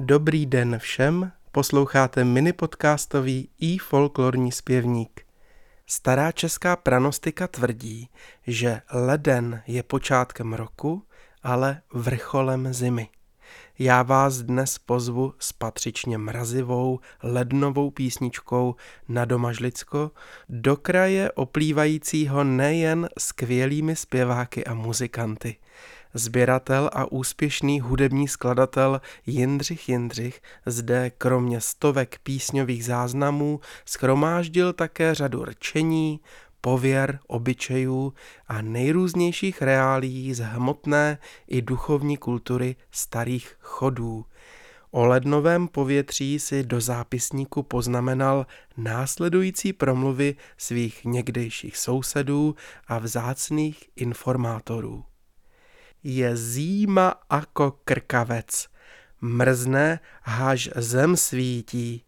Dobrý den všem, posloucháte mini podcastový i folklorní zpěvník. Stará česká pranostika tvrdí, že leden je počátkem roku, ale vrcholem zimy. Já vás dnes pozvu s patřičně mrazivou lednovou písničkou na Domažlicko do kraje oplývajícího nejen skvělými zpěváky a muzikanty – Sběratel a úspěšný hudební skladatel Jindřich Jindřich zde kromě stovek písňových záznamů schromáždil také řadu rčení, pověr, obyčejů a nejrůznějších reálií z hmotné i duchovní kultury starých chodů. O lednovém povětří si do zápisníku poznamenal následující promluvy svých někdejších sousedů a vzácných informátorů je zíma ako krkavec. Mrzne, haž zem svítí.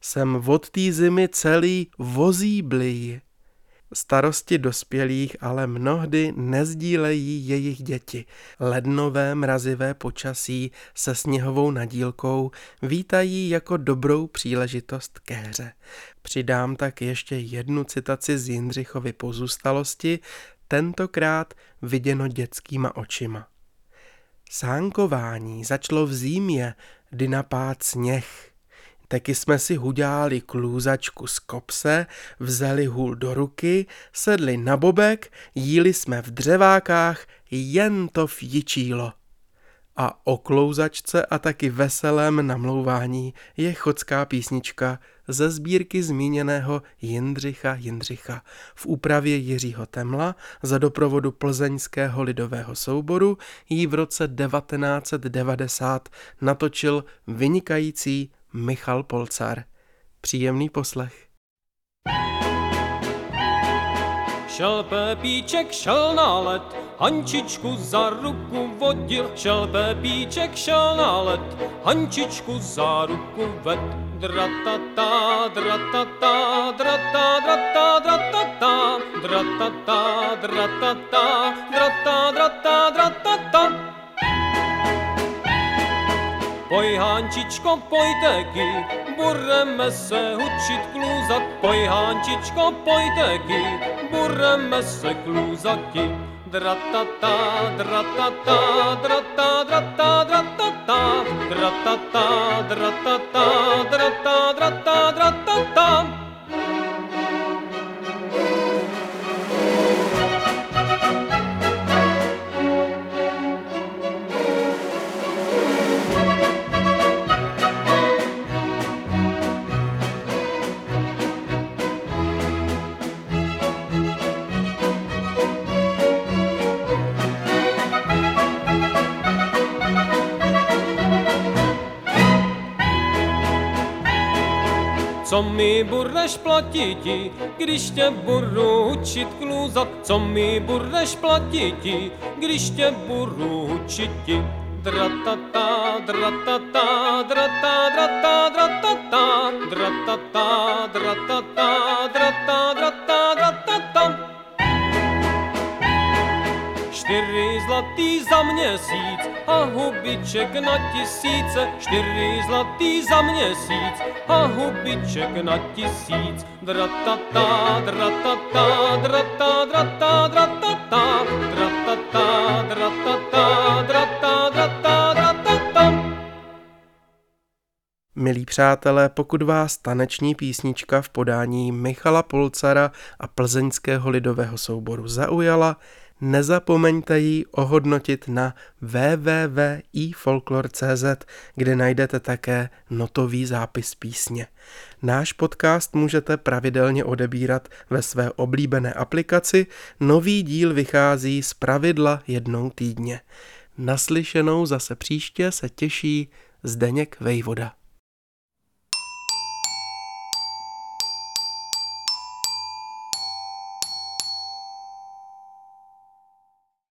Jsem od té zimy celý vozíblý. Starosti dospělých ale mnohdy nezdílejí jejich děti. Lednové mrazivé počasí se sněhovou nadílkou vítají jako dobrou příležitost ke hře. Přidám tak ještě jednu citaci z Jindřichovy pozůstalosti, tentokrát viděno dětskýma očima. Sánkování začalo v zímě, kdy napád sněh. Taky jsme si hudělali klůzačku z kopse, vzali hůl do ruky, sedli na bobek, jíli jsme v dřevákách, jen to fjičílo a o klouzačce a taky veselém namlouvání je chodská písnička ze sbírky zmíněného Jindřicha Jindřicha v úpravě Jiřího Temla za doprovodu plzeňského lidového souboru ji v roce 1990 natočil vynikající Michal Polcar. Příjemný poslech. Шелпепічек, шалналет, ганчичку за руку водір, Шелпепічек, шалналет, ганчичку за руку вет. Дратата, дратата, драта, драта, дратата, дратата, дратата, драта, драта. Poj, Hančičko, pojteky, budeme se učit kluzat. Poj, Hančičko, pojteky, budeme se kluzati. Dratata, dratata, drata, drata, dratata, dratata, dratata, Co mi budeš platiti, když tě budu učit kluzat? Co mi budeš platiti, když tě budu učiti? Dratata, dratata, drata, drata, dratata, dratata, dratata, drata, Čtyři zlatý za měsíc a hubiček na tisíce. Čtyři zlatý za měsíc a hubiček na tisíc. Dratata, dratata, drata, drata, dratata, dratata, dratata, drata, drata, dratata. Milí přátelé, pokud vás taneční písnička v podání Michala Polcara a plzeňského lidového souboru zaujala, Nezapomeňte ji ohodnotit na www.ifolklor.cz, kde najdete také notový zápis písně. Náš podcast můžete pravidelně odebírat ve své oblíbené aplikaci, nový díl vychází z pravidla jednou týdně. Naslyšenou zase příště se těší Zdeněk Vejvoda.